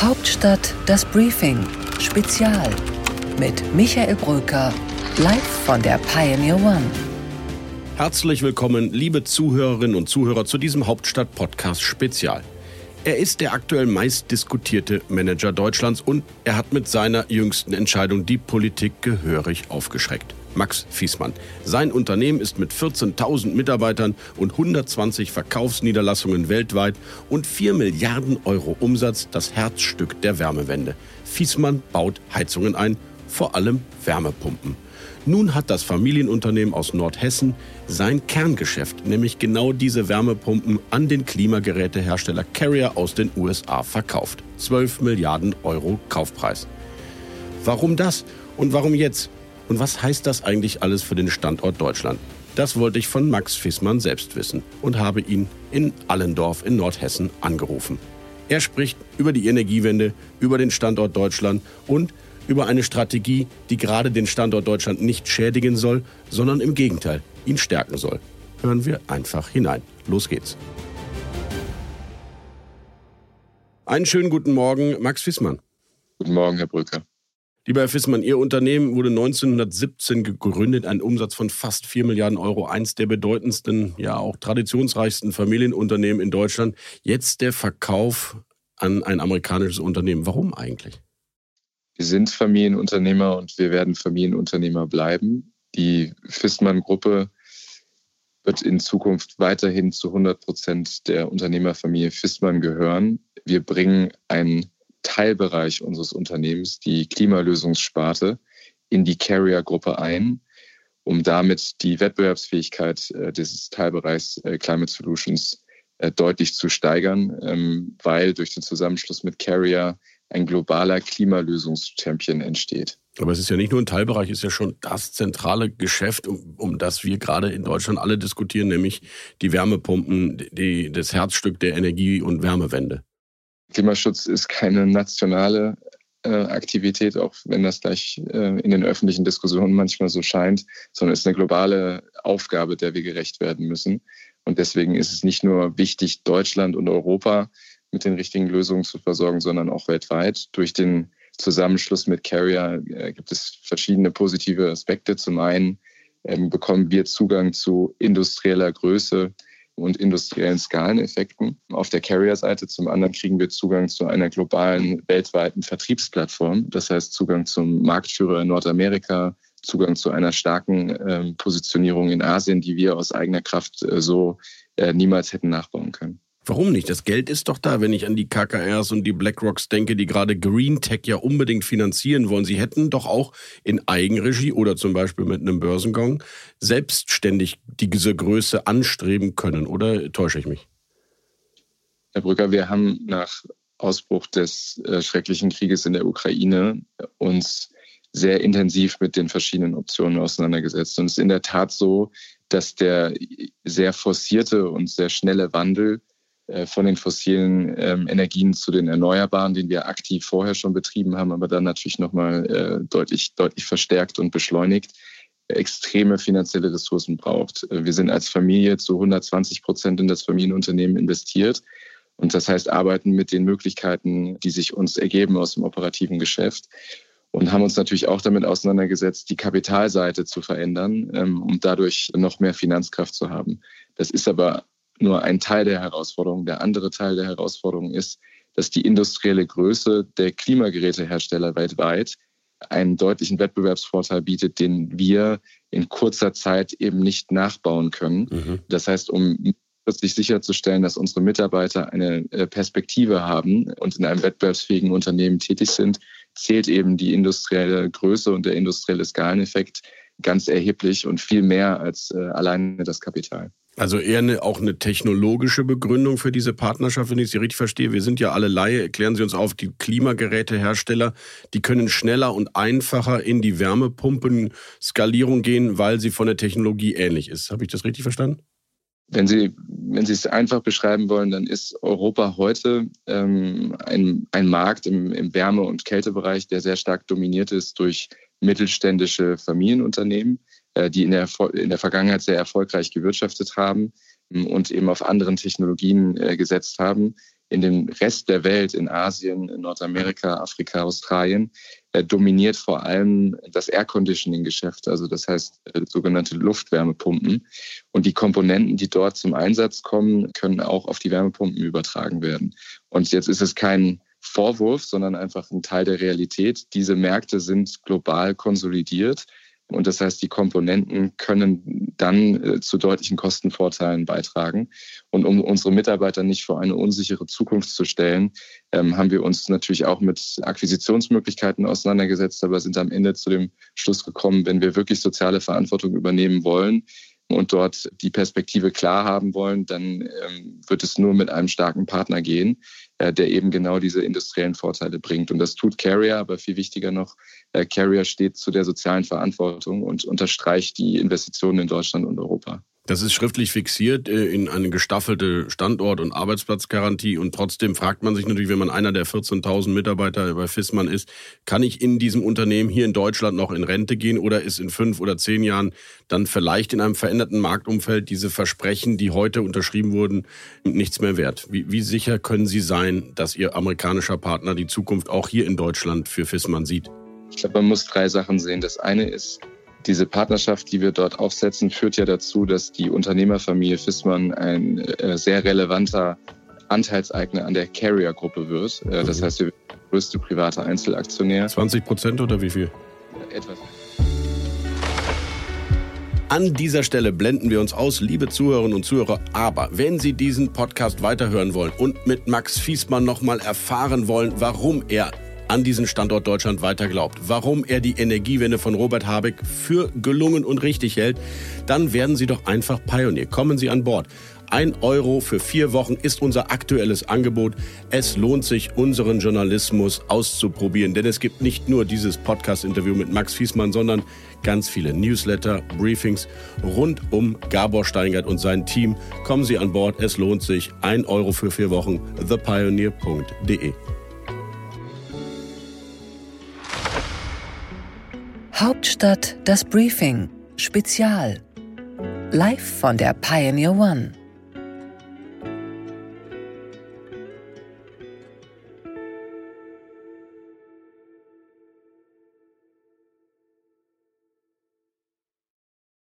Hauptstadt das Briefing Spezial mit Michael Bröker live von der Pioneer One. Herzlich willkommen, liebe Zuhörerinnen und Zuhörer, zu diesem Hauptstadt-Podcast Spezial. Er ist der aktuell meistdiskutierte Manager Deutschlands und er hat mit seiner jüngsten Entscheidung die Politik gehörig aufgeschreckt. Max Fiesmann. Sein Unternehmen ist mit 14.000 Mitarbeitern und 120 Verkaufsniederlassungen weltweit und 4 Milliarden Euro Umsatz das Herzstück der Wärmewende. Fiesmann baut Heizungen ein, vor allem Wärmepumpen. Nun hat das Familienunternehmen aus Nordhessen sein Kerngeschäft, nämlich genau diese Wärmepumpen, an den Klimagerätehersteller Carrier aus den USA verkauft. 12 Milliarden Euro Kaufpreis. Warum das und warum jetzt? Und was heißt das eigentlich alles für den Standort Deutschland? Das wollte ich von Max Fissmann selbst wissen und habe ihn in Allendorf in Nordhessen angerufen. Er spricht über die Energiewende, über den Standort Deutschland und über eine Strategie, die gerade den Standort Deutschland nicht schädigen soll, sondern im Gegenteil ihn stärken soll. Hören wir einfach hinein. Los geht's. Einen schönen guten Morgen, Max Fissmann. Guten Morgen, Herr Brücker. Lieber Herr Fissmann, Ihr Unternehmen wurde 1917 gegründet, ein Umsatz von fast 4 Milliarden Euro, eins der bedeutendsten, ja auch traditionsreichsten Familienunternehmen in Deutschland. Jetzt der Verkauf an ein amerikanisches Unternehmen. Warum eigentlich? Wir sind Familienunternehmer und wir werden Familienunternehmer bleiben. Die Fissmann-Gruppe wird in Zukunft weiterhin zu 100 Prozent der Unternehmerfamilie Fissmann gehören. Wir bringen ein Teilbereich unseres Unternehmens, die Klimalösungssparte, in die Carrier-Gruppe ein, um damit die Wettbewerbsfähigkeit äh, dieses Teilbereichs äh, Climate Solutions äh, deutlich zu steigern, ähm, weil durch den Zusammenschluss mit Carrier ein globaler Klimalösungschampion entsteht. Aber es ist ja nicht nur ein Teilbereich, es ist ja schon das zentrale Geschäft, um, um das wir gerade in Deutschland alle diskutieren, nämlich die Wärmepumpen, die, das Herzstück der Energie- und Wärmewende. Klimaschutz ist keine nationale äh, Aktivität, auch wenn das gleich äh, in den öffentlichen Diskussionen manchmal so scheint, sondern ist eine globale Aufgabe, der wir gerecht werden müssen. Und deswegen ist es nicht nur wichtig, Deutschland und Europa mit den richtigen Lösungen zu versorgen, sondern auch weltweit. Durch den Zusammenschluss mit Carrier äh, gibt es verschiedene positive Aspekte. Zum einen ähm, bekommen wir Zugang zu industrieller Größe, und industriellen Skaleneffekten auf der Carrier-Seite. Zum anderen kriegen wir Zugang zu einer globalen, weltweiten Vertriebsplattform. Das heißt Zugang zum Marktführer in Nordamerika, Zugang zu einer starken äh, Positionierung in Asien, die wir aus eigener Kraft äh, so äh, niemals hätten nachbauen können. Warum nicht? Das Geld ist doch da, wenn ich an die KKRs und die BlackRocks denke, die gerade Green Tech ja unbedingt finanzieren wollen. Sie hätten doch auch in Eigenregie oder zum Beispiel mit einem Börsengang selbstständig diese Größe anstreben können. Oder täusche ich mich? Herr Brücker, wir haben nach Ausbruch des äh, schrecklichen Krieges in der Ukraine uns sehr intensiv mit den verschiedenen Optionen auseinandergesetzt. Und es ist in der Tat so, dass der sehr forcierte und sehr schnelle Wandel von den fossilen ähm, Energien zu den Erneuerbaren, den wir aktiv vorher schon betrieben haben, aber dann natürlich nochmal äh, deutlich, deutlich verstärkt und beschleunigt, extreme finanzielle Ressourcen braucht. Äh, wir sind als Familie zu 120 Prozent in das Familienunternehmen investiert. Und das heißt, arbeiten mit den Möglichkeiten, die sich uns ergeben aus dem operativen Geschäft und haben uns natürlich auch damit auseinandergesetzt, die Kapitalseite zu verändern, ähm, um dadurch noch mehr Finanzkraft zu haben. Das ist aber nur ein Teil der Herausforderung. Der andere Teil der Herausforderung ist, dass die industrielle Größe der Klimagerätehersteller weltweit einen deutlichen Wettbewerbsvorteil bietet, den wir in kurzer Zeit eben nicht nachbauen können. Mhm. Das heißt, um plötzlich sicherzustellen, dass unsere Mitarbeiter eine äh, Perspektive haben und in einem wettbewerbsfähigen Unternehmen tätig sind, zählt eben die industrielle Größe und der industrielle Skaleneffekt ganz erheblich und viel mehr als äh, alleine das Kapital. Also eher eine, auch eine technologische Begründung für diese Partnerschaft, wenn ich Sie richtig verstehe. Wir sind ja alle Laie, erklären Sie uns auf, die Klimagerätehersteller, die können schneller und einfacher in die Wärmepumpenskalierung gehen, weil sie von der Technologie ähnlich ist. Habe ich das richtig verstanden? Wenn Sie, wenn Sie es einfach beschreiben wollen, dann ist Europa heute ähm, ein, ein Markt im, im Wärme- und Kältebereich, der sehr stark dominiert ist durch mittelständische Familienunternehmen die in der, in der Vergangenheit sehr erfolgreich gewirtschaftet haben ähm, und eben auf anderen Technologien äh, gesetzt haben. in dem Rest der Welt, in Asien, in Nordamerika, Afrika, Australien, äh, dominiert vor allem das Air Conditioning Geschäft, also das heißt äh, sogenannte Luftwärmepumpen. Und die Komponenten, die dort zum Einsatz kommen, können auch auf die Wärmepumpen übertragen werden. Und jetzt ist es kein Vorwurf, sondern einfach ein Teil der Realität. Diese Märkte sind global konsolidiert. Und das heißt, die Komponenten können dann äh, zu deutlichen Kostenvorteilen beitragen. Und um unsere Mitarbeiter nicht vor eine unsichere Zukunft zu stellen, ähm, haben wir uns natürlich auch mit Akquisitionsmöglichkeiten auseinandergesetzt, aber sind am Ende zu dem Schluss gekommen, wenn wir wirklich soziale Verantwortung übernehmen wollen, und dort die Perspektive klar haben wollen, dann ähm, wird es nur mit einem starken Partner gehen, äh, der eben genau diese industriellen Vorteile bringt. Und das tut Carrier, aber viel wichtiger noch, äh, Carrier steht zu der sozialen Verantwortung und unterstreicht die Investitionen in Deutschland und Europa. Das ist schriftlich fixiert äh, in eine gestaffelte Standort- und Arbeitsplatzgarantie. Und trotzdem fragt man sich natürlich, wenn man einer der 14.000 Mitarbeiter bei FISMAN ist, kann ich in diesem Unternehmen hier in Deutschland noch in Rente gehen oder ist in fünf oder zehn Jahren dann vielleicht in einem veränderten Marktumfeld diese Versprechen, die heute unterschrieben wurden, nichts mehr wert? Wie, wie sicher können Sie sein, dass Ihr amerikanischer Partner die Zukunft auch hier in Deutschland für FISMAN sieht? Ich glaube, man muss drei Sachen sehen. Das eine ist, diese Partnerschaft, die wir dort aufsetzen, führt ja dazu, dass die Unternehmerfamilie Fissmann ein äh, sehr relevanter Anteilseigner an der Carrier-Gruppe wird. Äh, das mhm. heißt, wir sind der größte private Einzelaktionär. 20 Prozent oder wie viel? Etwas. An dieser Stelle blenden wir uns aus, liebe Zuhörerinnen und Zuhörer. Aber wenn Sie diesen Podcast weiterhören wollen und mit Max Fiesmann nochmal erfahren wollen, warum er an diesen Standort Deutschland weiter glaubt, warum er die Energiewende von Robert Habeck für gelungen und richtig hält, dann werden Sie doch einfach Pionier. Kommen Sie an Bord. Ein Euro für vier Wochen ist unser aktuelles Angebot. Es lohnt sich, unseren Journalismus auszuprobieren, denn es gibt nicht nur dieses Podcast-Interview mit Max Fiesmann, sondern ganz viele Newsletter, Briefings rund um Gabor Steingart und sein Team. Kommen Sie an Bord, es lohnt sich. Ein Euro für vier Wochen, thepioneer.de. Hauptstadt das Briefing Spezial. Live von der Pioneer One.